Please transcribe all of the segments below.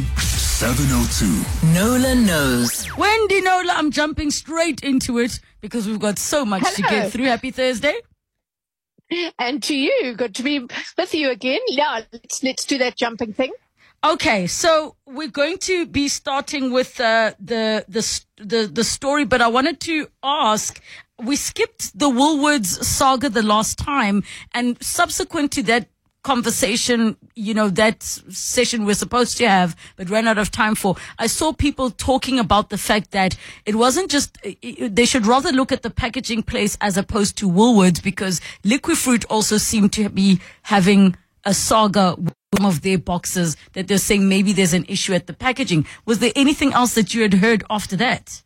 702. 702. Knowler knows. Wendy Knowler, I'm jumping straight into it because we've got so much to get through. Happy Thursday. And to you, good to be with you again. Yeah, let's let's do that jumping thing. Okay, so we're going to be starting with uh, the, the the the story, but I wanted to ask. We skipped the Woolworths saga the last time, and subsequent to that conversation, you know, that session we're supposed to have, but ran out of time for. I saw people talking about the fact that it wasn't just they should rather look at the packaging place as opposed to Woolworths because Liquifruit also seemed to be having a saga with some of their boxes that they're saying maybe there's an issue at the packaging. Was there anything else that you had heard after that?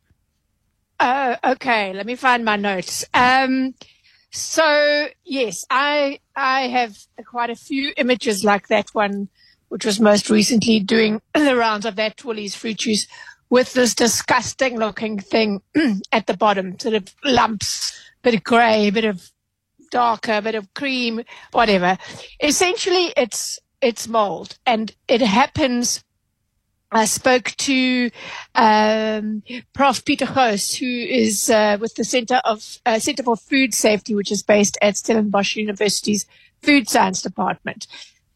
Oh, okay. Let me find my notes. Um, so yes, I I have quite a few images like that one, which was most recently doing the rounds of that Woolies fruit juice with this disgusting looking thing at the bottom, sort of lumps, bit of grey, a bit of darker, a bit of cream, whatever. Essentially, it's it's mold, and it happens. I spoke to um, Prof. Peter Gouws, who is uh, with the Center of uh, Center for Food Safety, which is based at Stellenbosch University's Food Science Department.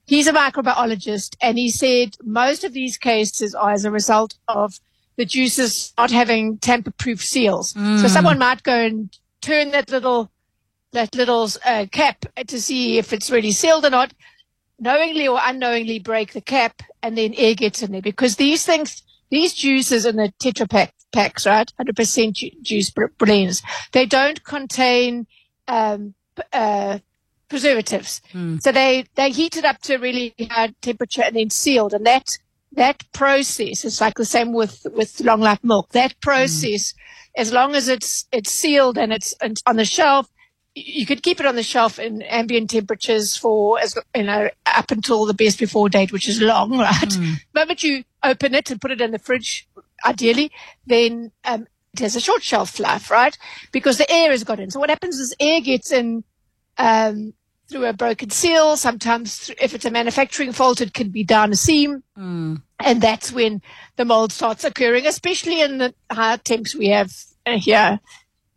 He's a microbiologist, and he said most of these cases are as a result of the juices not having tamper-proof seals. So someone might go and turn that little that little uh, cap to see if it's really sealed or not, knowingly or unknowingly break the cap, and then air gets in there because these things, these juices in the Tetra Pak, packs, right, hundred percent juice br- blends, they don't contain um, uh, preservatives. So they they heat it up to a really high temperature and then sealed, and that that process is like the same with with long life milk. That process, as long as it's it's sealed and it's, it's on the shelf, you could keep it on the shelf in ambient temperatures for as you know up until the best before date, which is long, right? The moment you open it and put it in the fridge, ideally, then um, it has a short shelf life, right? Because the air has got in. So what happens is air gets in um, through a broken seal. Sometimes, th- if it's a manufacturing fault, it can be down a seam. And that's when the mold starts occurring, especially in the high temps we have uh, here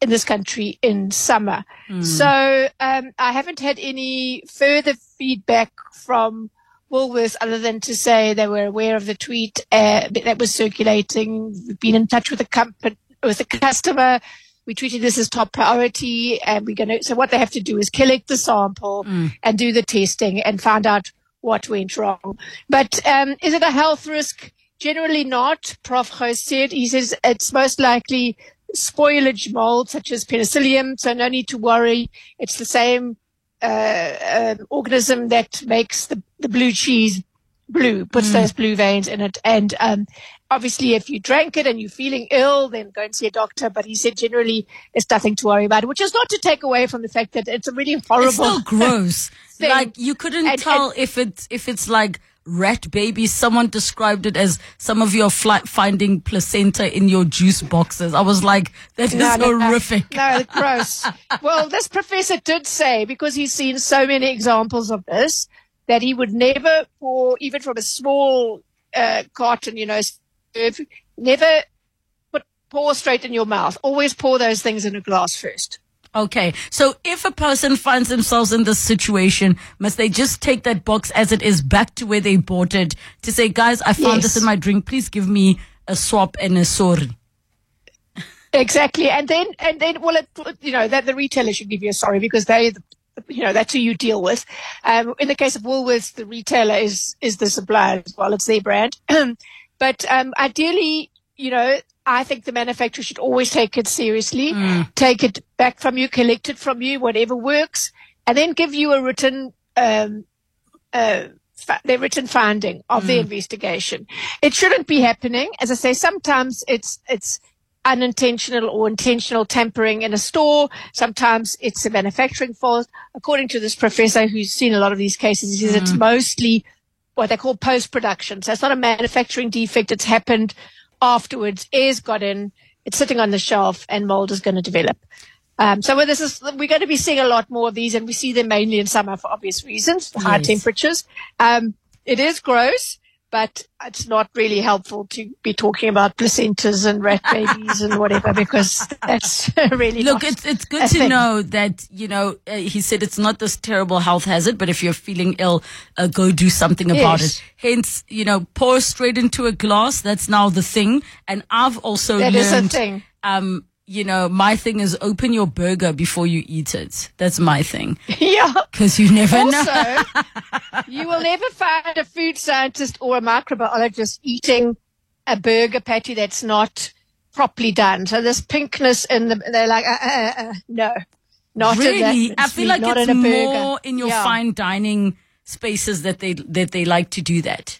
in this country in summer. So um, I haven't had any further feedback from Woolworths other than to say they were aware of the tweet uh, that was circulating. We've been in touch with the company, with the customer. We treated this as top priority, and we're going to. So what they have to do is collect the sample and do the testing and find out what went wrong. But um, is it a health risk? Generally not. Prof. Ho said he says it's most likely spoilage mold such as penicillium, so no need to worry. It's the same uh, um, organism that makes the, the blue cheese blue, puts those blue veins in it. And um, obviously, if you drank it and you're feeling ill, then go and see a doctor. But he said generally it's nothing to worry about, which is not to take away from the fact that it's a really horrible. It's still gross. thing. like you couldn't And- tell if it's if it's like rat baby. Someone described it as some of your fli finding placenta in your juice boxes. I was like, that is No, no, no. horrific. No, gross. well, this professor did say, because he's seen so many examples of this, that he would never pour, even from a small uh, carton, you know, never put, pour straight in your mouth. Always pour those things in a glass first. Okay, so if a person finds themselves in this situation, must they just take that box as it is back to where they bought it to say, guys, I found this in my drink. Please give me a swap and a sorry. Exactly, and then and then well, it, you know that the retailer should give you a sorry because they, you know, that's who you deal with. Um, in the case of Woolworths, the retailer is is the supplier as well; it's their brand. but um, ideally, you know, I think the manufacturer should always take it seriously, take it back from you, collect it from you, whatever works, and then give you a written um, uh, fa- their written finding of the investigation. It shouldn't be happening. As I say, sometimes it's it's unintentional or intentional tampering in a store. Sometimes it's a manufacturing fault. According to this professor who's seen a lot of these cases, he says it's mostly what they call post production. So it's not a manufacturing defect. It's happened afterwards. Air's got in. It's sitting on the shelf, and mold is going to develop. Um, so this is we're going to be seeing a lot more of these, and we see them mainly in summer for obvious reasons, high Yes. temperatures. Um, it is gross, but it's not really helpful to be talking about placentas and rat babies and whatever because that's really Look, it's it's good to thing. know that you know uh, he said it's not this terrible health hazard, but if you're feeling ill, uh, go do something about Yes. it. Hence, you know, pour straight into a glass. That's now the thing. And I've also That is a learned, thing. um, you know, my thing is open your burger before you eat it. That's my thing yeah. because you never know. You will never find a food scientist or a microbiologist eating a burger patty that's not properly done. So this pinkness in the, they're like, uh, uh, uh, no, not Really, that. I feel like it's in more in your Yeah. fine dining spaces that they that they like to do that.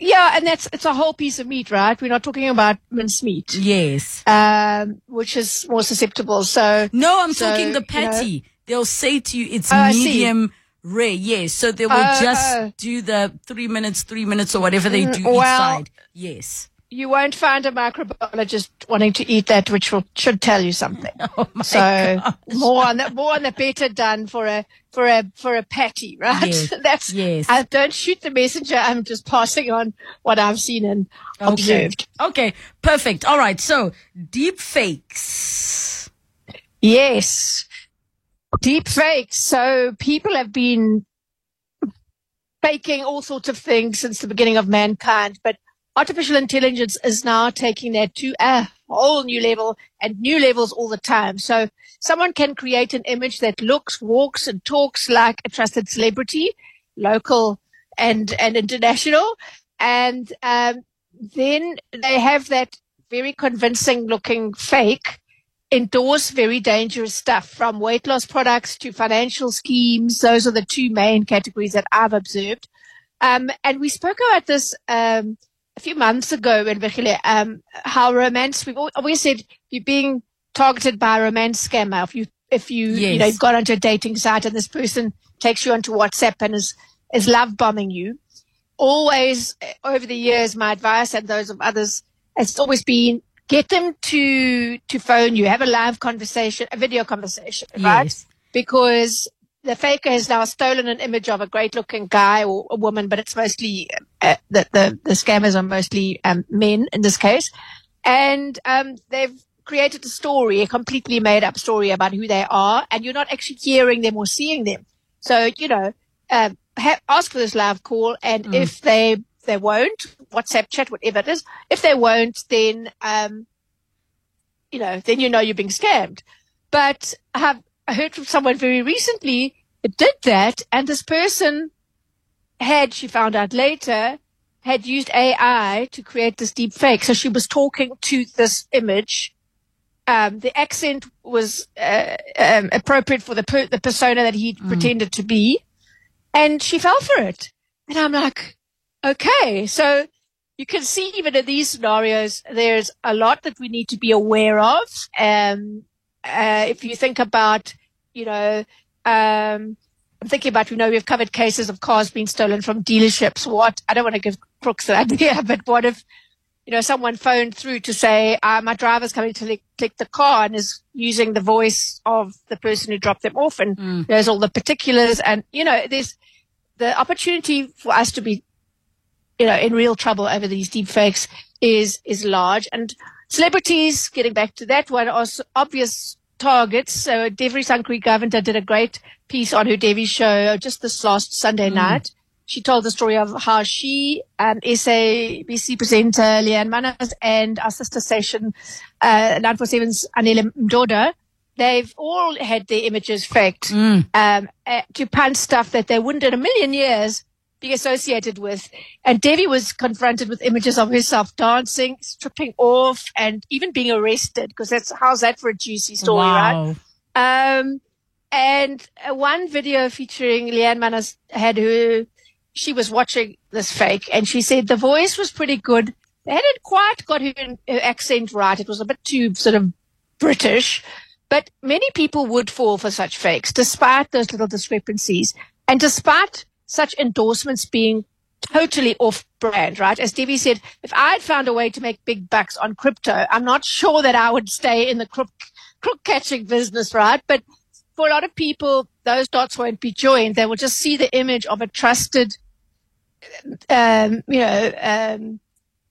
Yeah, and that's it's a whole piece of meat, right? We're not talking about mince meat, Yes. um, which is more susceptible. So No, I'm So, talking the you know- patty. They'll say to you it's Oh, medium rare. Yes. So they will Oh, just oh. do the three minutes, three minutes or whatever they do each Mm, side. Yes. You won't find a microbiologist wanting to eat that, which will, should tell you something. Oh so gosh. more on the more on the better done for a for a for a patty, right? Yes, That's yes. I don't shoot the messenger. I'm just passing on what I've seen and Okay. observed. Okay. Perfect. All right. So deep fakes. Yes, deep fakes. So people have been faking all sorts of things since the beginning of mankind, but artificial intelligence is now taking that to a whole new level and new levels all the time. So someone can create an image that looks, walks and talks like a trusted celebrity, local and, and international. And, um, then they have that very convincing looking fake endorse very dangerous stuff from weight loss products to financial schemes. Those are the two main categories that I've observed. Um, and we spoke about this, um, a few months ago in Vechile, um, how romance, we've always said you're being targeted by a romance scammer. If you, if you, you know, Yes. you've gone onto a dating site and this person takes you onto WhatsApp and is, is love bombing you. Always eh, over the years, my advice and those of others has always been get them to, to phone you, have a live conversation, a video conversation, right? Yes. because the faker has now stolen an image of a great looking guy or a woman, but it's mostly uh, the, the the scammers are mostly um, men in this case, and um, they've created a story, a completely made up story about who they are, and you're not actually hearing them or seeing them. So you know, um, ha- ask for this live call, and if they they won't WhatsApp chat, whatever it is, if they won't, then um, you know, then you know you're being scammed. But I have I heard from someone very recently did that, and this person had, she found out later, had used AI to create this deep fake. So she was talking to this image. Um, the accent was uh, um, appropriate for the per- the persona that he pretended to be, and she fell for it. And I'm like, okay, so you can see even in these scenarios, there's a lot that we need to be aware of. Um, uh, if you think about, you know, um, I'm thinking about, you know, we've covered cases of cars being stolen from dealerships. What, I don't want to give crooks an idea, but what if, you know, someone phoned through to say, uh, my driver's coming to li- collect the car and is using the voice of the person who dropped them off and there's all the particulars and, you know, there's the opportunity for us to be you know, in real trouble over these deep fakes is, is large. And celebrities, getting back to that one, are obvious targets. So Devi Sankaree Govender did a great piece on her Devi show just this last Sunday night. She told the story of how she, um, SABC presenter Leanne Manas and our sister station, uh, 947's Anele Mdoda, they've all had their images faked, um, uh, to punch stuff that they wouldn't in a million years be associated with. And Devi was confronted with images of herself dancing, stripping off, and even being arrested because that's how's that for a juicy story, right? Um, and uh, one video featuring Leanne Manas had her, she was watching this fake and she said the voice was pretty good. They hadn't quite got her, her accent right. It was a bit too sort of British, but many people would fall for such fakes despite those little discrepancies and despite such endorsements being totally off brand, right? As Devi said, if I had found a way to make big bucks on crypto, I'm not sure that I would stay in the crook, crook catching business, right? But for a lot of people, those dots won't be joined. They will just see the image of a trusted um, you know, um,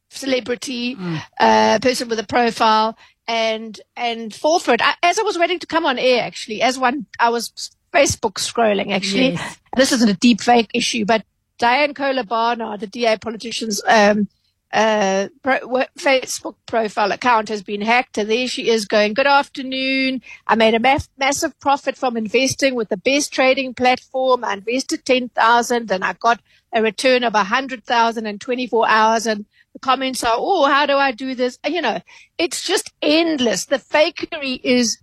celebrity, Mm. uh, person with a profile, and and fall for it. I, as I was waiting to come on air, actually, as one, I was Facebook scrolling. Actually, Yes. this isn't a deep fake issue, but Diane Kohler Barnard, the DA politician's um, uh, pro- Facebook profile account has been hacked, and there she is going, "Good afternoon. I made a mass- massive profit from investing with the best trading platform. I invested ten thousand, and I got a return of a hundred thousand in twenty four hours." And the comments are, "Oh, how do I do this?" You know, it's just endless. The fakery is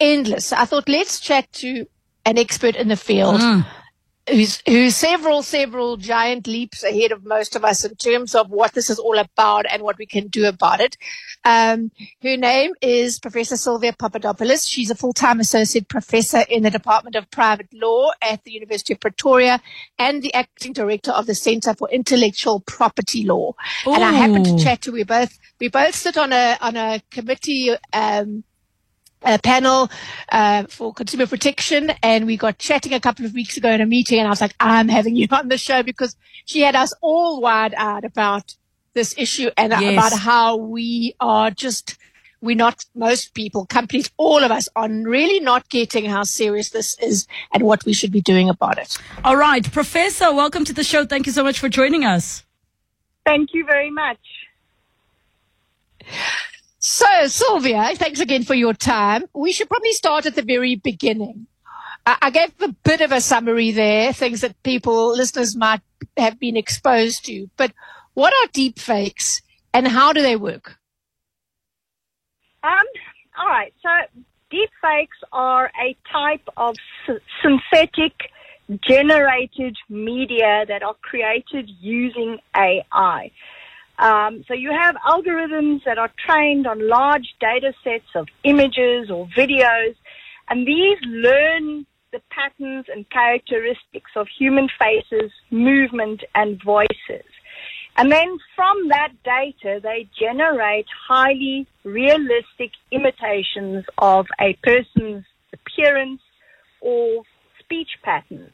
endless. I thought let's chat to an expert in the field Mm. who's who's several several giant leaps ahead of most of us in terms of what this is all about and what we can do about it. Um, her name is Professor Sylvia Papadopoulos. She's a full-time associate professor in the Department of Private Law at the University of Pretoria and the acting director of the Centre for Intellectual Property Law. And I happened to chat to we both we both sit on a on a committee um, a panel uh, for consumer protection, and we got chatting a couple of weeks ago in a meeting, and I was like, "I'm having you on the show because she had us all wide-eyed about this issue and Yes. about how we are just." We're not most people, companies, all of us are really not getting how serious this is and what we should be doing about it. All right, Professor, welcome to the show. Thank you so much for joining us. Thank you very much. So, Sylvia, thanks again for your time. We should probably start at the very beginning. I gave a bit of a summary there, things that people, listeners might have been exposed to. But what are deep fakes and how do they work? Um, all right. So deepfakes are a type of synthetic generated media that are created using AI. Um, so you have algorithms that are trained on large data sets of images or videos, and these learn the patterns and characteristics of human faces, movement, and voices. And then from that data, they generate highly realistic imitations of a person's appearance or speech patterns.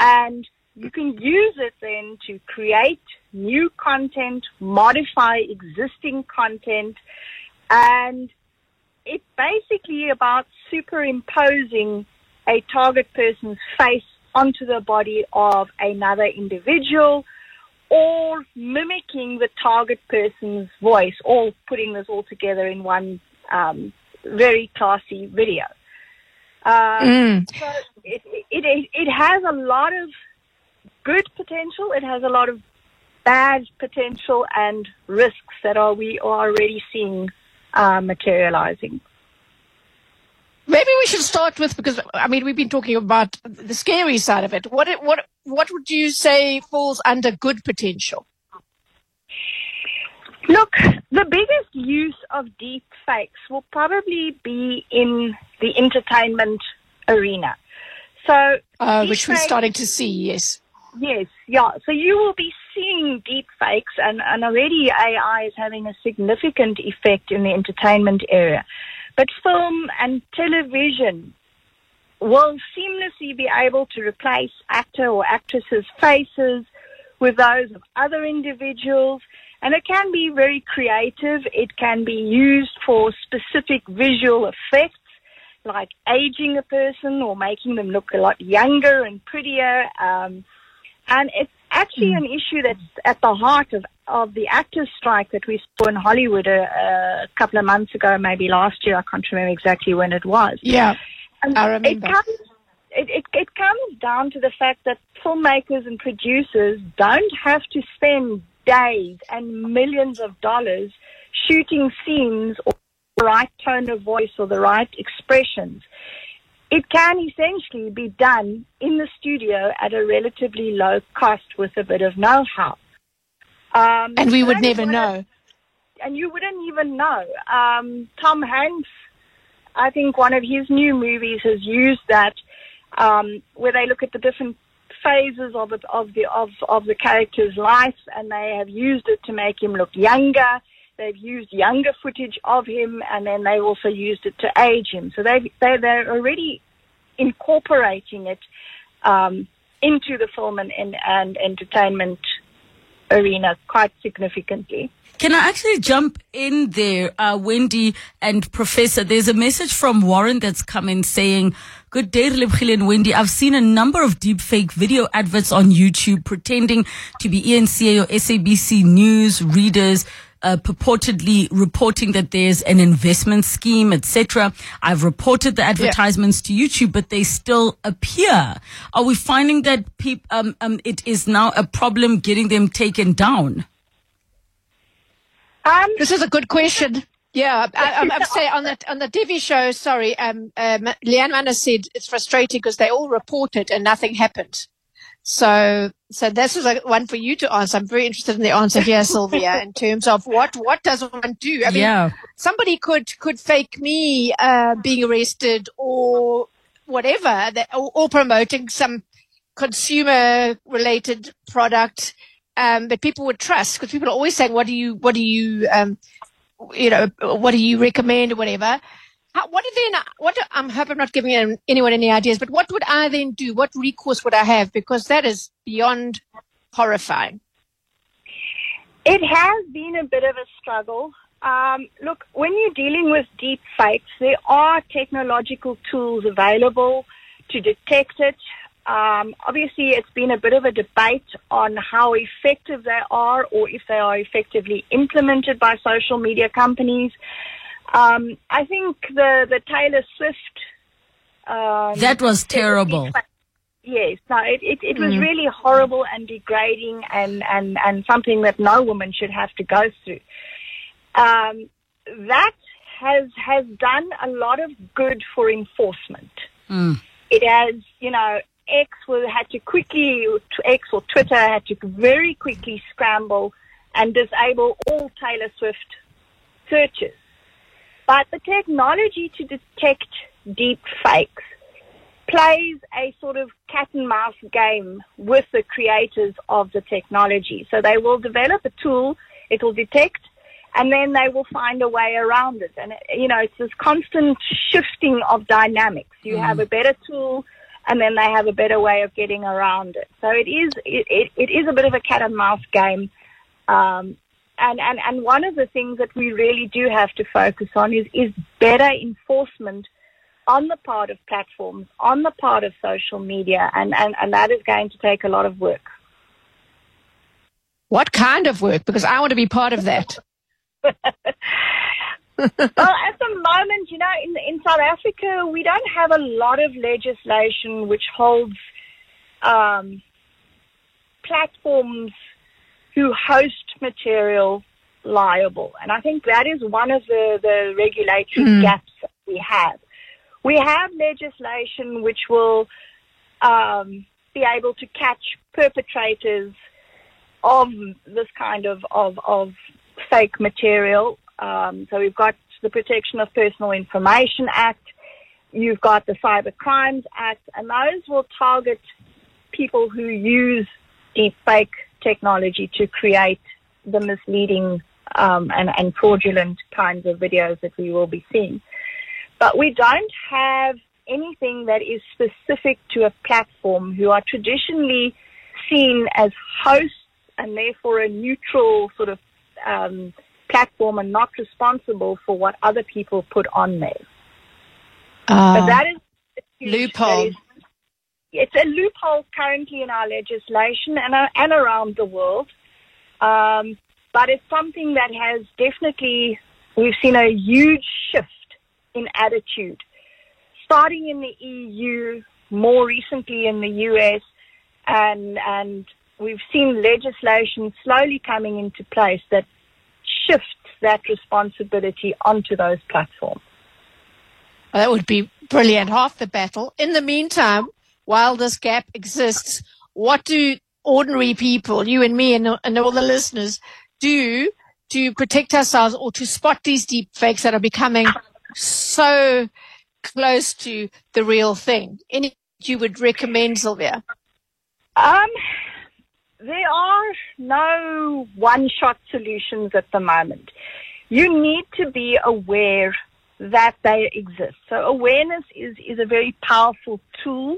And you can use it then to create new content, modify existing content, and it's basically about superimposing a target person's face onto the body of another individual or mimicking the target person's voice, or putting this all together in one um, very classy video. Um, So it, it, it, it has a lot of good potential. It has a lot of bad potential and risks that are we are already seeing uh, materializing. Maybe we should start with because I mean we've been talking about the scary side of it. What what what would you say falls under good potential? Look, the biggest use of deep fakes will probably be in the entertainment arena. So, Uh, which we're starting to see. Yes. Yes, yeah. So you will be seeing deep fakes, and, and already AI is having a significant effect in the entertainment area. But film and television will seamlessly be able to replace actor or actresses' faces with those of other individuals. And it can be very creative. It can be used for specific visual effects, like aging a person or making them look a lot younger and prettier. Um, and it's actually hmm. an issue that's at the heart of, of the actors' strike that we saw in Hollywood a, a couple of months ago, maybe last year. I can't remember exactly when it was. Yeah. And I remember. It comes, it, it, it comes down to the fact that filmmakers and producers don't have to spend days and millions of dollars shooting scenes or the right tone of voice or the right expressions. It can essentially be done in the studio at a relatively low cost with a bit of know-how. Um, And we would never know. and you wouldn't even know. Um, Tom Hanks, I think one of his new movies has used that, um, where they look at the different phases of it, of the of of the character's life, and they have used it to make him look younger. They've used younger footage of him, and then they also used it to age him. So they they they're already incorporating it um, into the film and, and, and entertainment arena quite significantly. Can I actually jump in there, uh, Wendy and Professor? There's a message from Warren that's come in saying, Good day, Relebogile and Wendy. I've seen a number of deepfake video adverts on YouTube pretending to be ENCA or SABC News readers. Uh, purportedly reporting that there's an investment scheme, etc. I've reported the advertisements to YouTube, but they still appear. Are we finding that peop- um, um, it is now a problem getting them taken down? Um, This is a good question. Yeah, I, I'm, I'm saying on the on the TV show. Sorry, um, um, Leanne Manas said it's frustrating because they all reported and nothing happened. So, so this is a, one for you to answer. I'm very interested in the answer here, Sylvia, in terms of what what does one do? I mean, Yeah. somebody could could fake me uh, being arrested or whatever, that, or, or promoting some consumer related product um, that people would trust because people are always saying, "What do you? What do you? Um, you know, what do you recommend or whatever?" How, what do then? What do, I'm hope I'm not giving anyone any ideas, but what would I then do? What recourse would I have? Because that is beyond horrifying. It has been a bit of a struggle. Um, look, when you're dealing with deep fakes, there are technological tools available to detect it. Um, obviously, it's been a bit of a debate on how effective they are or if they are effectively implemented by social media companies. Um, I think the, the Taylor Swift. Um, That was terrible. Yes, no, it, it, it was really horrible and degrading and, and, and something that no woman should have to go through. Um, that has, has done a lot of good for enforcement. Mm. It has, you know, X will, had to quickly, X or Twitter had to very quickly scramble and disable all Taylor Swift searches. But the technology to detect deep fakes plays a sort of cat and mouse game with the creators of the technology. So they will develop a tool, it will detect, and then they will find a way around it. And, you know, it's this constant shifting of dynamics. You have a better tool, and then they have a better way of getting around it. So it is, it, it, it is a bit of a cat and mouse game. Um, and, and, and one of the things that we really do have to focus on is, is better enforcement on the part of platforms, on the part of social media, and, and, and that is going to take a lot of work. What kind of work? Because I want to be part of that. well, at the moment, you know, in, in South Africa, we don't have a lot of legislation which holds um, platforms who host material liable. And I think that is one of the, the regulatory gaps that we have. We have legislation which will um, be able to catch perpetrators of this kind of, of, of fake material. Um, so we've got the Protection of Personal Information Act, you've got the Cyber Crimes Act, and those will target people who use deep fake technology to create the misleading um, and, and fraudulent kinds of videos that we will be seeing. But we don't have anything that is specific to a platform who are traditionally seen as hosts and therefore a neutral sort of um, platform and not responsible for what other people put on there. Uh, But that is a loophole. that is- it's a loophole currently in our legislation and, uh, and around the world. Um, but it's something that has definitely, we've seen a huge shift in attitude, starting in the EU, more recently in the US, and, and we've seen legislation slowly coming into place that shifts that responsibility onto those platforms. Well, that would be brilliant. Half the battle. In the meantime, while this gap exists, what do ordinary people, you and me and, and all the listeners, do to protect ourselves or to spot these deep fakes that are becoming so close to the real thing? Any you would recommend, Sylvia? Um, there are no one-shot solutions at the moment. You need to be aware that they exist. So awareness is, is a very powerful tool.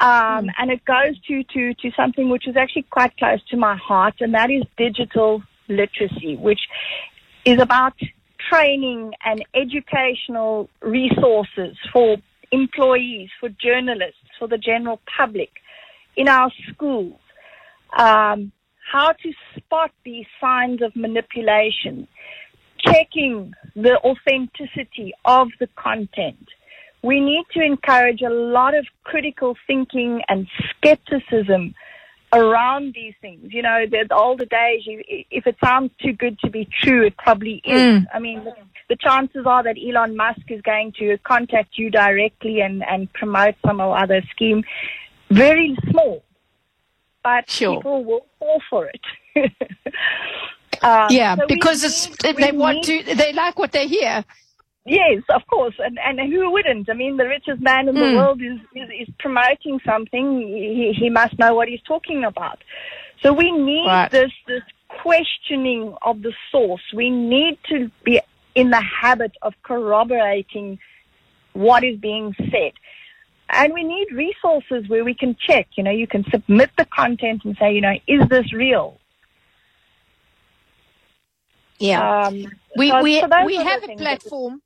Um, And it goes to, to, to something which is actually quite close to my heart, and that is digital literacy, which is about training and educational resources for employees, for journalists, for the general public in our schools. Um, how to spot these signs of manipulation, checking the authenticity of the content. We need to encourage a lot of critical thinking and skepticism around these things. You know, the, the older days, you, if it sounds too good to be true, it probably is. I mean, the, the chances are that Elon Musk is going to contact you directly and, and promote some or other scheme. Very small. But Sure. people will fall for it. Um, Yeah, so because it's, need- they want need- to, they like what they hear. Yes, of course, and and who wouldn't? I mean, the richest man in the Mm. world is, is is promoting something. He he must know what he's talking about. So we need Right. this this questioning of the source. We need to be in the habit of corroborating what is being said. And we need resources where we can check. You know, you can submit the content and say, you know, is this real? Yeah. Um, we so- we so we have a things platform.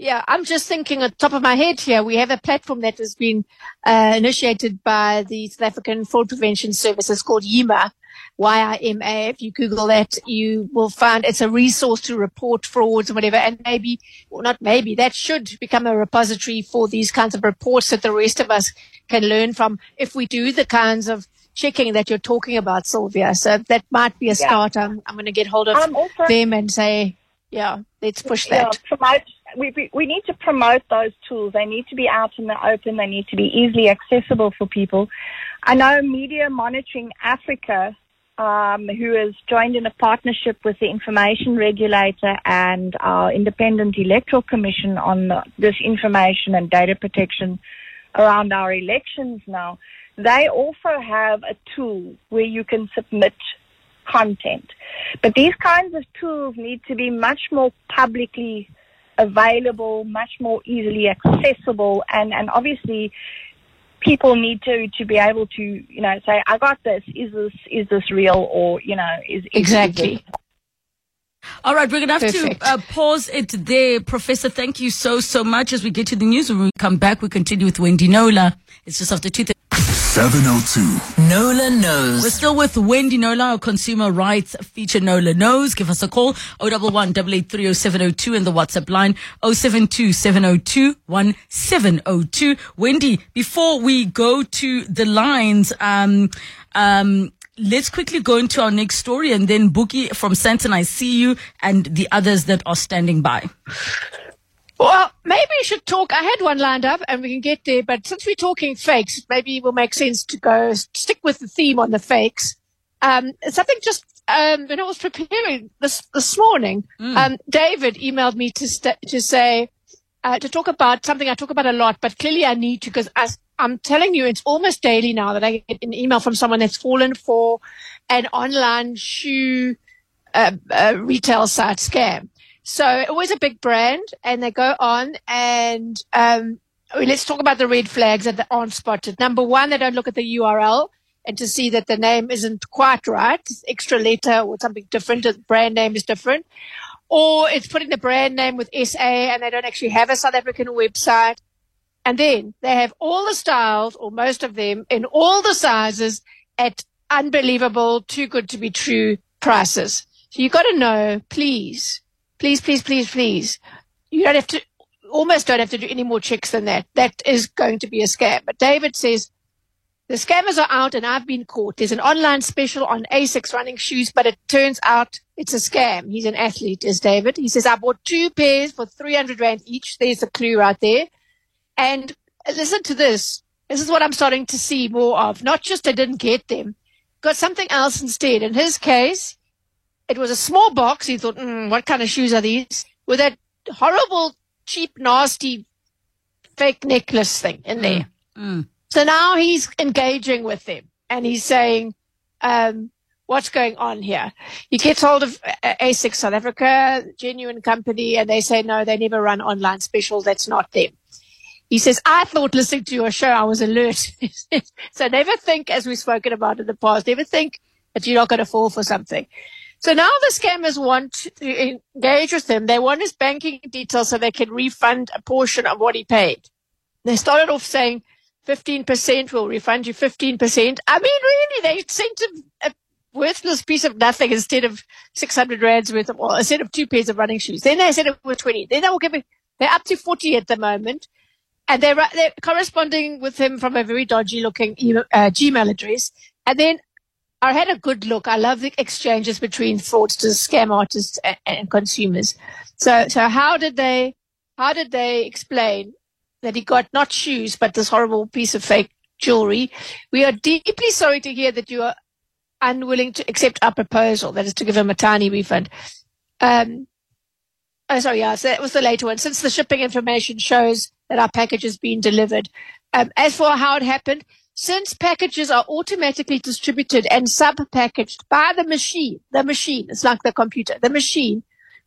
Yeah, I'm just thinking on top of my head here. We have a platform that has been uh, initiated by the South African Fraud Prevention Services called YIMA, Y-I-M-A. If you Google that, you will find it's a resource to report frauds and whatever. And maybe, or not maybe, that should become a repository for these kinds of reports that the rest of us can learn from if we do the kinds of checking that you're talking about, Sylvia. So that might be a start. I'm, I'm going to get hold of also- them and say, yeah, let's push that. promote. We, we need to promote those tools. They need to be out in the open. They need to be easily accessible for people. I know Media Monitoring Africa, um, who has joined in a partnership with the Information Regulator and our Independent Electoral Commission on the, this information and data protection around our elections now. They also have a tool where you can submit content. But these kinds of tools need to be much more publicly available, much more easily accessible, and, and obviously people need to, to be able to, you know, say, I got this, is this, is this real, or, you know, is, is Exactly. is this- All right, we're going to have Perfect. to uh, pause it there. Professor, thank you so, so much. As we get to the news, when we come back, we continue with Wendy Knowler. It's just after 2 702. Knowler knows. We're still with Wendy Knowler, our consumer rights feature Knowler knows. Give us a call 011 8830702 in the WhatsApp line 072 702 1702. Wendy, before we go to the lines, um, um, let's quickly go into our next story and then Boogie from Sandton, I see you and the others that are standing by. Well, maybe we should talk. I had one lined up and we can get there, but since we're talking fakes, maybe it will make sense to go stick with the theme on the fakes. Um, something just, um, when I was preparing this, this morning, um, David emailed me to, st- to say, uh, to talk about something I talk about a lot, but clearly I need to because as I'm telling you, it's almost daily now that I get an email from someone that's fallen for an online shoe uh, uh, retail site scam. So it was a big brand, and they go on and um, let's talk about the red flags that aren't spotted. Number one, they don't look at the URL and to see that the name isn't quite right, extra letter or something different, the brand name is different, or it's putting the brand name with SA and they don't actually have a South African website. And then they have all the styles or most of them in all the sizes at unbelievable, too good to be true prices. So you've got to know, please, please, please, please, please. You don't have to, almost don't have to do any more checks than that. That is going to be a scam. But David says the scammers are out and I've been caught. There's an online special on ASICS running shoes, but it turns out it's a scam. He's an athlete, is David. He says, I bought two pairs for 300 Rand each. There's the clue right there. And listen to this. This is what I'm starting to see more of. Not just I didn't get them, got something else instead. In his case, it was a small box. He thought, mm, what kind of shoes are these? With that horrible, cheap, nasty, fake necklace thing in there. Mm. So now he's engaging with them and he's saying, um, what's going on here? He gets hold of ASICS South Africa, genuine company, and they say, no, they never run online specials. That's not them. He says, I thought listening to your show, I was alert. so never think, as we've spoken about in the past, never think that you're not going to fall for something. So now the scammers want to engage with him. They want his banking details so they can refund a portion of what he paid. They started off saying 15% will refund you 15%. I mean, really, they sent him a worthless piece of nothing instead of 600 rands worth of, well, instead of two pairs of running shoes. Then they said it was 20. Then they were giving, they're up to 40 at the moment. And they're, they're corresponding with him from a very dodgy looking uh, Gmail address. And then I had a good look. I love the exchanges between fraudsters, scam artists, and, and consumers. So, so how did they, how did they explain that he got not shoes, but this horrible piece of fake jewelry? We are deeply sorry to hear that you are unwilling to accept our proposal, that is to give him a tiny refund. Um, oh, sorry, yeah, so that was the later one. Since the shipping information shows that our package has been delivered. Um, as for how it happened, since packages are automatically distributed and sub-packaged by the machine, the machine, it's like the computer, the machine,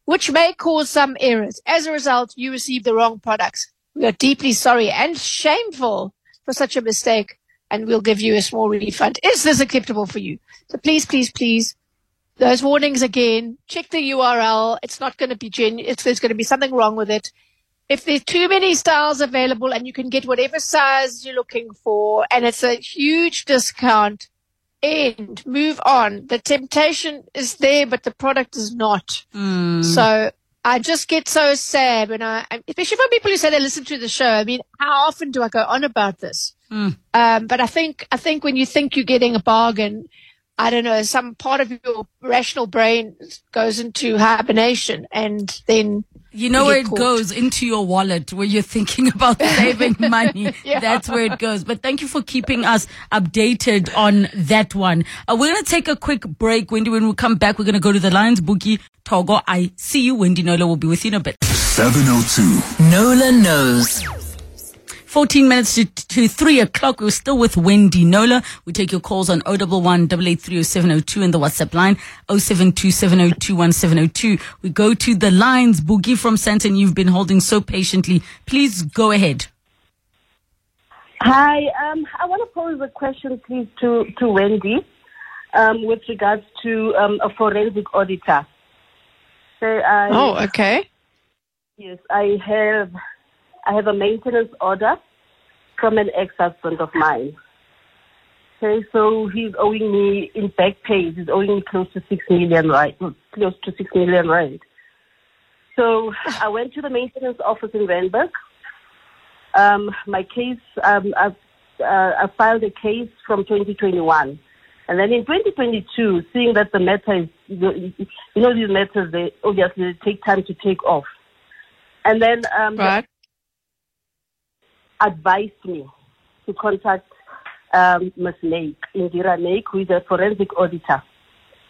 which may cause some errors. As a result, you receive the wrong products. We are deeply sorry and shameful for such a mistake and we'll give you a small refund. Is this acceptable for you? So please, please, please, those warnings again, check the URL. It's not going to be genuine. There's going to be something wrong with it. If there's too many styles available and you can get whatever size you're looking for and it's a huge discount, end, move on. The temptation is there, but the product is not. Mm. So I just get so sad when I, especially for people who say they listen to the show. I mean, how often do I go on about this? Mm. Um, but I think, I think when you think you're getting a bargain, I don't know, some part of your rational brain goes into hibernation and then you know where it caught. goes into your wallet where you're thinking about saving money. Yeah. That's where it goes. But thank you for keeping us updated on that one. Uh, we're going to take a quick break. Wendy, when we come back, we're going to go to the Lions Boogie. Togo, I see you. Wendy Knowler will be with you in a bit. 702. Knowler knows. 14 minutes to, to 3 o'clock. We're still with Wendy Knowler. We take your calls on 011 8830702 and the WhatsApp line 0727021702. We go to the lines. Boogie from Sandton, you've been holding so patiently. Please go ahead. Hi, um, I want to pose a question, please, to, to Wendy um, with regards to um, a forensic auditor. So I, Oh, okay. yes, I have I have a maintenance order from an ex-husband of mine. Okay, so he's owing me in back pay. He's owing me close to six million, right? Close to six million, right? So I went to the maintenance office in Randburg. Um, my case, um, I've, uh, I filed a case from 2021. And then in 2022, seeing that the matter is, you know, these matters, they obviously take time to take off. And then um, Right. Advised me to contact um, Ms. Lake, Indira Lake, who is a forensic auditor,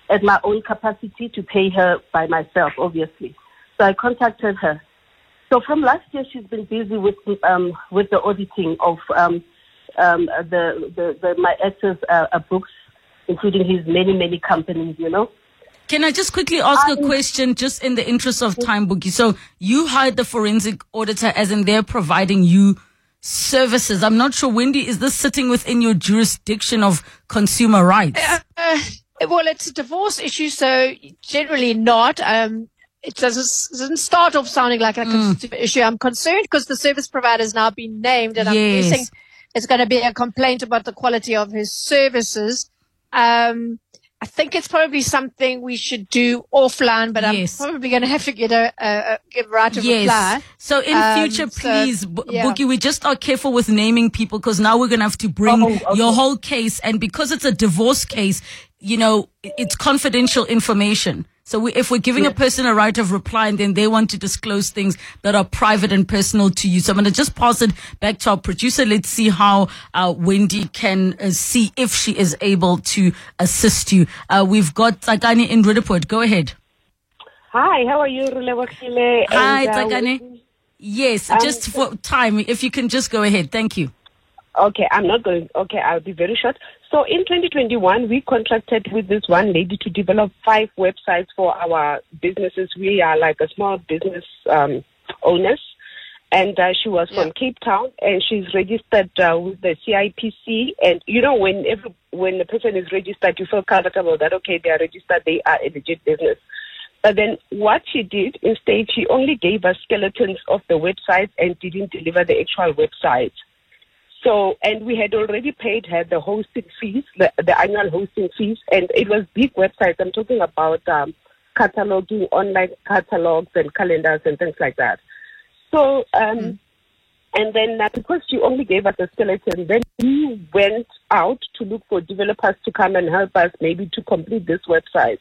at my own capacity to pay her by myself, obviously. So I contacted her. So from last year, she's been busy with um, with the auditing of um, um, the, the, the my ex's uh, uh, books, including his many many companies. You know. Can I just quickly ask a question, just in the interest of time, Boogie? So you hired the forensic auditor, as in they're providing you services. I'm not sure, Wendy, is this sitting within your jurisdiction of consumer rights? Uh, well, it's a divorce issue, so generally not. Um, it doesn't, doesn't start off sounding like a consumer issue. I'm concerned because the service provider has now been named, and I'm Yes. guessing it's going to be a complaint about the quality of his services. Um, I think it's probably something we should do offline, but Yes. I'm probably going to have to get a, a, a give right of Yes. reply. So in Um, future, so, please, B- yeah. Boogie, we just are careful with naming people because now we're going to have to bring Oh, okay. your whole case. And because it's a divorce case, you know, it's confidential information. So we, if we're giving a person a right of reply and then they want to disclose things that are private and personal to you. So I'm going to just pass it back to our producer. Let's see how uh, Wendy can uh, see if she is able to assist you. Uh, we've got Tsakani in Roodepoort. Go ahead. Hi, how are you, Relebogile? Hi, And, uh, Yes, Um, just for time, if you can just go ahead. Thank you. Okay, I'm not going. Okay, I'll be very short. So in 2021, we contracted with this one lady to develop five websites for our businesses. We are like a small business um, owners, and uh, she was from Cape Town, and she's registered uh, with the CIPC. And you know, when every, when the person is registered, you feel comfortable that okay, they are registered, they are a legit business. But then what she did instead, she only gave us skeletons of the website and didn't deliver the actual website. So, and we had already paid her the hosting fees, the, the annual hosting fees, and it was big websites. I'm talking about um, cataloging, online catalogs and calendars and things like that. So, um, and then uh, because she only gave us a skeleton, then we went out to look for developers to come and help us maybe to complete this website.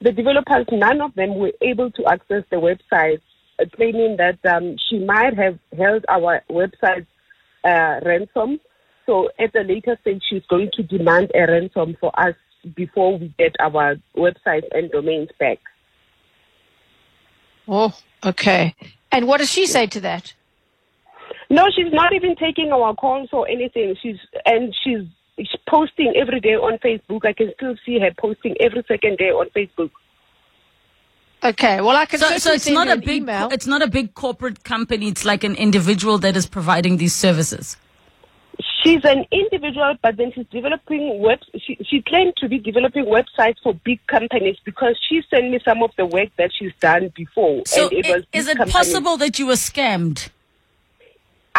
The developers, none of them were able to access the website, claiming that um, she might have held our website uh, ransom. So at a later stage, she's going to demand a ransom for us before we get our website and domains back. Oh, okay. And what does she say to that? No, she's not even taking our calls or anything. She's and she's, she's posting every day on Facebook. I can still see her posting every second day on Facebook. Okay. Well, I can So, certainly so it's not a big, email. it's not a big corporate company. It's like an individual that is providing these services. She's an individual, but then she's developing web. She, she claimed to be developing websites for big companies because she sent me some of the work that she's done before, So and it i- was is it companies. possible that you were scammed?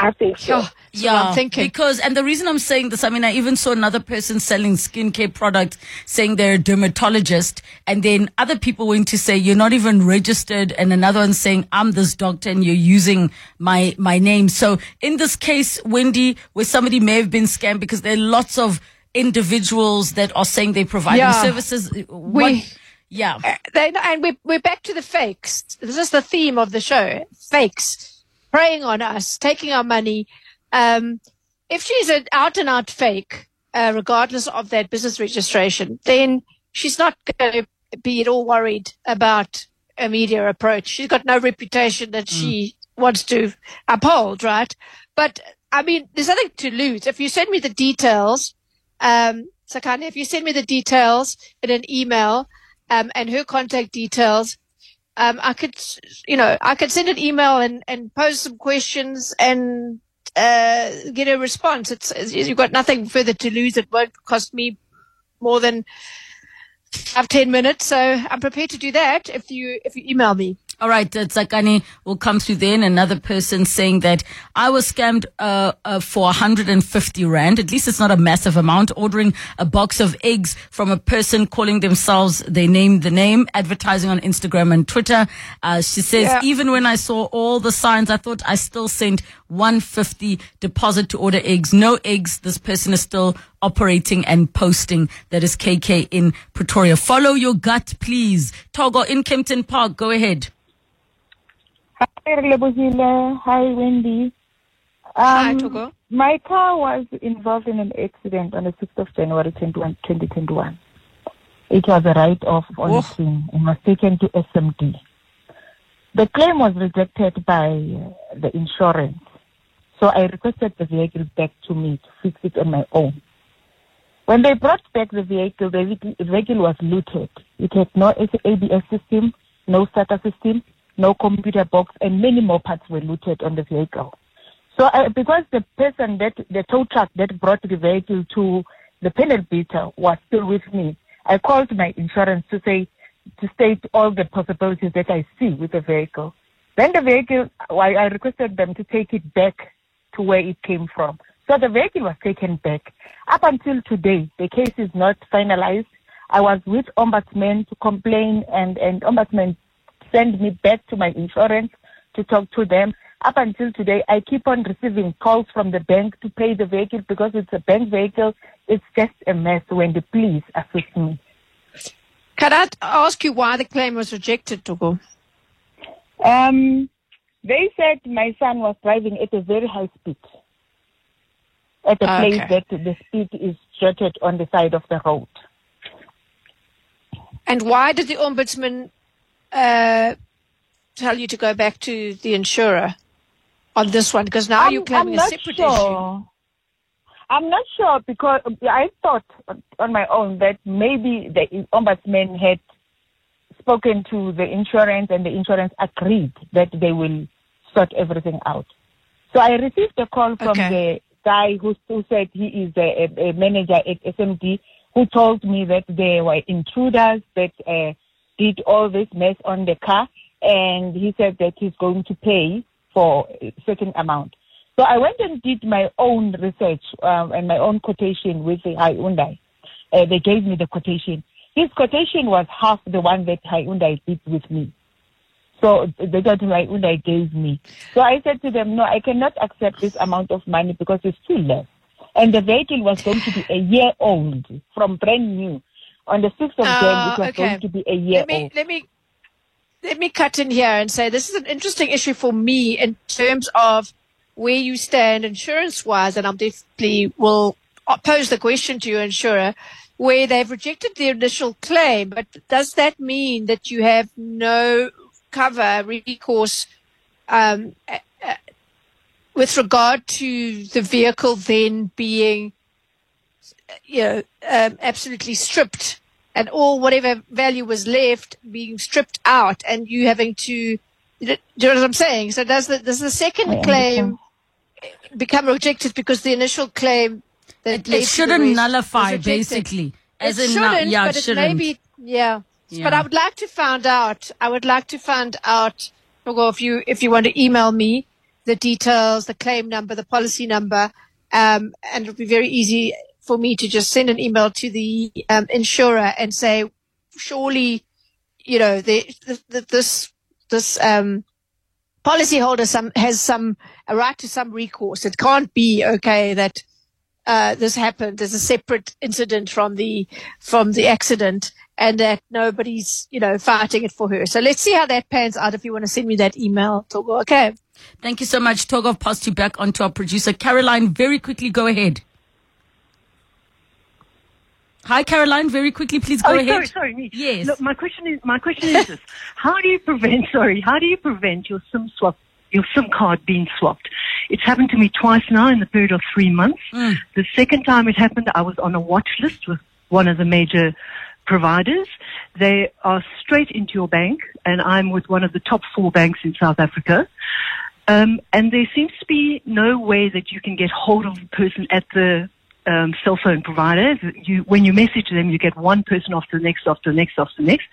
I think so. Oh, that's what I'm thinking. Because, and the reason I'm saying this, I mean, I even saw another person selling skincare products saying they're a dermatologist. And then other people went to say, you're not even registered. And another one saying, I'm this doctor and you're using my, my name. So in this case, Wendy, where somebody may have been scammed because there are lots of individuals that are saying they're providing Yeah. services. What, We- yeah. Uh, they, and we're, we're back to the fakes. This is the theme of the show. Fakes. Preying on us, taking our money. Um, if she's an out and out fake, uh, regardless of that business registration, then she's not going to be at all worried about a media approach. She's got no reputation that she wants to uphold, right? But I mean, there's nothing to lose. If you send me the details, um, Tsakani, if you send me the details in an email, um, and her contact details, um, I could, you know, I could send an email and, and pose some questions and, uh, get a response. It's, it's, you've got nothing further to lose. It won't cost me more than five, ten minutes. So I'm prepared to do that if you, if you email me. All right, uh, Tsakani will come through then. Another person saying that I was scammed uh, uh, for 150 rand. At least it's not a massive amount. Ordering a box of eggs from a person calling themselves, they named the name, advertising on Instagram and Twitter. Uh, she says, Yeah. even when I saw all the signs, I thought I still sent 150 deposit to order eggs. No eggs. This person is still operating and posting. That is KK in Pretoria. Follow your gut, please. Togo in Kempton Park. Go ahead. Hi. Hi, Wendy. Hi, Um, Togo. My car was involved in an accident on the 6th of January 2021. It was a write-off on Oh. the scene and was taken to SMD. The claim was rejected by uh, the insurance. So I requested the vehicle back to me to fix it on my own. When they brought back the vehicle, the vehicle- the vehicle was looted. It had no ABS system, no SATA system, no computer box, and many more parts were looted on the vehicle. So I, because the person that, the tow truck that brought the vehicle to the panel beater was still with me, I called my insurance to say, to state all the possibilities that I see with the vehicle. Then the vehicle, I, I requested them to take it back to where it came from. So the vehicle was taken back. Up until today, the case is not finalized. I was with Ombudsman to complain and, and Ombudsman sent me back to my insurance to talk to them. Up until today, I keep on receiving calls from the bank to pay the vehicle because it's a bank vehicle. It's just a mess. when the police assist me. Can I ask you why the claim was rejected, Togo? Um, they said my son was driving at a very high speed at a Okay. place that the speed is jotted on the side of the road. And why did the ombudsman uh, tell you to go back to the insurer on this one? Because now you're claiming a separate sure. issue. I'm not sure because I thought on my own that maybe the ombudsman had spoken to the insurance and the insurance agreed that they will sort everything out. So I received a call from Okay. the guy who, who said he is a, a, manager at SMD who told me that there were intruders that uh, did all this mess on the car and he said that he's going to pay for a certain amount. So I went and did my own research um, and my own quotation with the Hyundai. Uh, they gave me the quotation. His quotation was half the one that Hyundai did with me. So that's what Hyundai gave me. So I said to them, no, I cannot accept this amount of money because it's too less. And the vehicle was going to be a year old from brand new. On the 6th of Ah, Jan, it was okay. going to be a year let me old. let me let me cut in here and say this is an interesting issue for me in terms of where you stand insurance wise, and I'm definitely will pose the question to your insurer where they've rejected the initial claim. But does that mean that you have no cover recourse um, with regard to the vehicle then being you know, um, absolutely stripped and all whatever value was left being stripped out and you having to, do you know what I'm saying? So does the, does the second I claim become rejected because the initial claim that It, it shouldn't rest nullify, basically. As it in, now- shouldn't, yeah, but it it shouldn't. may be, yeah. Yeah. But I would like to find out. I would like to find out. Togo, if you if you want to email me the details, the claim number, the policy number, um, and it'll be very easy for me to just send an email to the um, insurer and say, surely, you know, the, the, the, this this um, policyholder some has some a right to some recourse. It can't be okay that uh, this happened as a separate incident from the from the accident, and that nobody's you know fighting it for her. So let's see how that pans out. If you want to send me that email, Togo, okay? Thank you so much. Togo, passed you back onto our producer. Caroline, very quickly, go ahead. Hi, Caroline. Very quickly, please go oh, ahead. sorry, sorry. me. Yes. Look, my question is, my question is this: How do you prevent? Sorry, how do you prevent your SIM swap, your SIM card being swapped? It's happened to me twice now in the period of three months. Mm. The second time it happened, I was on a watch list with one of the major providers. They are straight into your bank, and I'm with one of the top four banks in South Africa. Um, and there seems to be no way that you can get hold of the person at the um, cell phone providers, You, when you message them, you get one person after the next, after the next, after the next.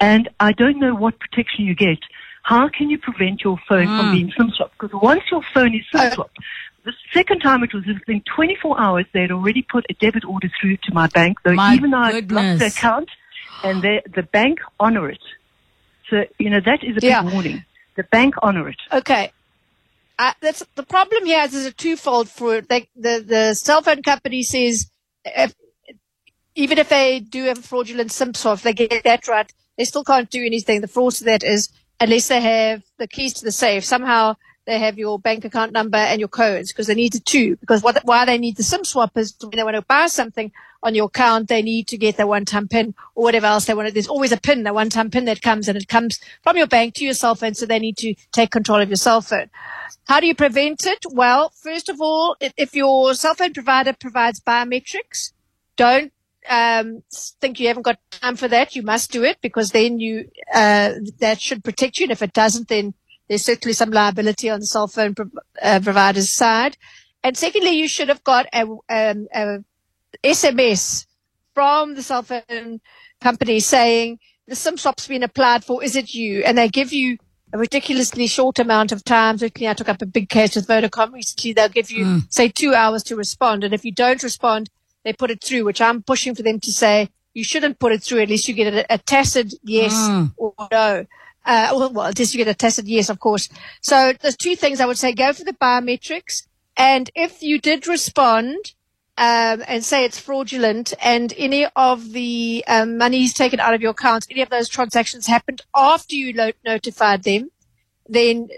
And I don't know what protection you get. How can you prevent your phone from being SIM swapped? Because once your phone is SIM swapped, the second time it was within 24 hours, they had already put a debit order through to my bank, though My even though I blocked the account, and they, the bank honor it. So, you know, that is a big Yeah. warning. The bank honor it. Okay. Uh, that's the problem here is, is a twofold for they, the the cell phone company says if, even if they do have a fraudulent SIM swap, if they get that right, they still can't do anything. The fraud to that is unless they have the keys to the safe. Somehow they have your bank account number and your codes because they need the two. Because what, why they need the SIM swap is when they want to buy something on your account, they need to get the one-time pin or whatever else they want. There's always a pin, a one-time pin that comes and it comes from your bank to your cell phone. So they need to take control of your cell phone. How do you prevent it? Well, first of all, if, if your cell phone provider provides biometrics, don't um, think you haven't got time for that. You must do it because then you uh, that should protect you. And if it doesn't, then there's certainly some liability on the cell phone pro- uh, provider's side. And secondly, you should have got a, um, a SMS from the cell phone company saying the SIM swap's been applied for. Is it you? And they give you a ridiculously short amount of time. Certainly, I took up a big case with Vodacom recently. They'll give you, say, two hours to respond. And if you don't respond, they put it through, which I'm pushing for them to say you shouldn't put it through. At least you get a, a tacit yes Mm. or no. Uh, well, well, at least you get a tacit yes, of course. So there's two things I would say. Go for the biometrics. And if you did respond, um, and say it's fraudulent and any of the um, monies taken out of your account, any of those transactions happened after you lo- notified them, then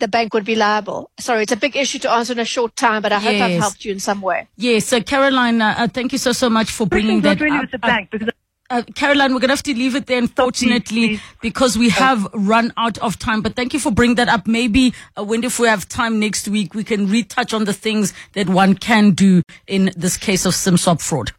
the bank would be liable. Sorry, it's a big issue to answer in a short time, but I hope I've helped you in some way. Yes, so Caroline, uh, uh, thank you so, so much for bringing Question's that not really up. with the bank because uh, Caroline, we're going to have to leave it there, unfortunately, please. because we have run out of time. But thank you for bringing that up. Maybe, uh, when if we have time next week, we can retouch on the things that one can do in this case of SIM swap fraud.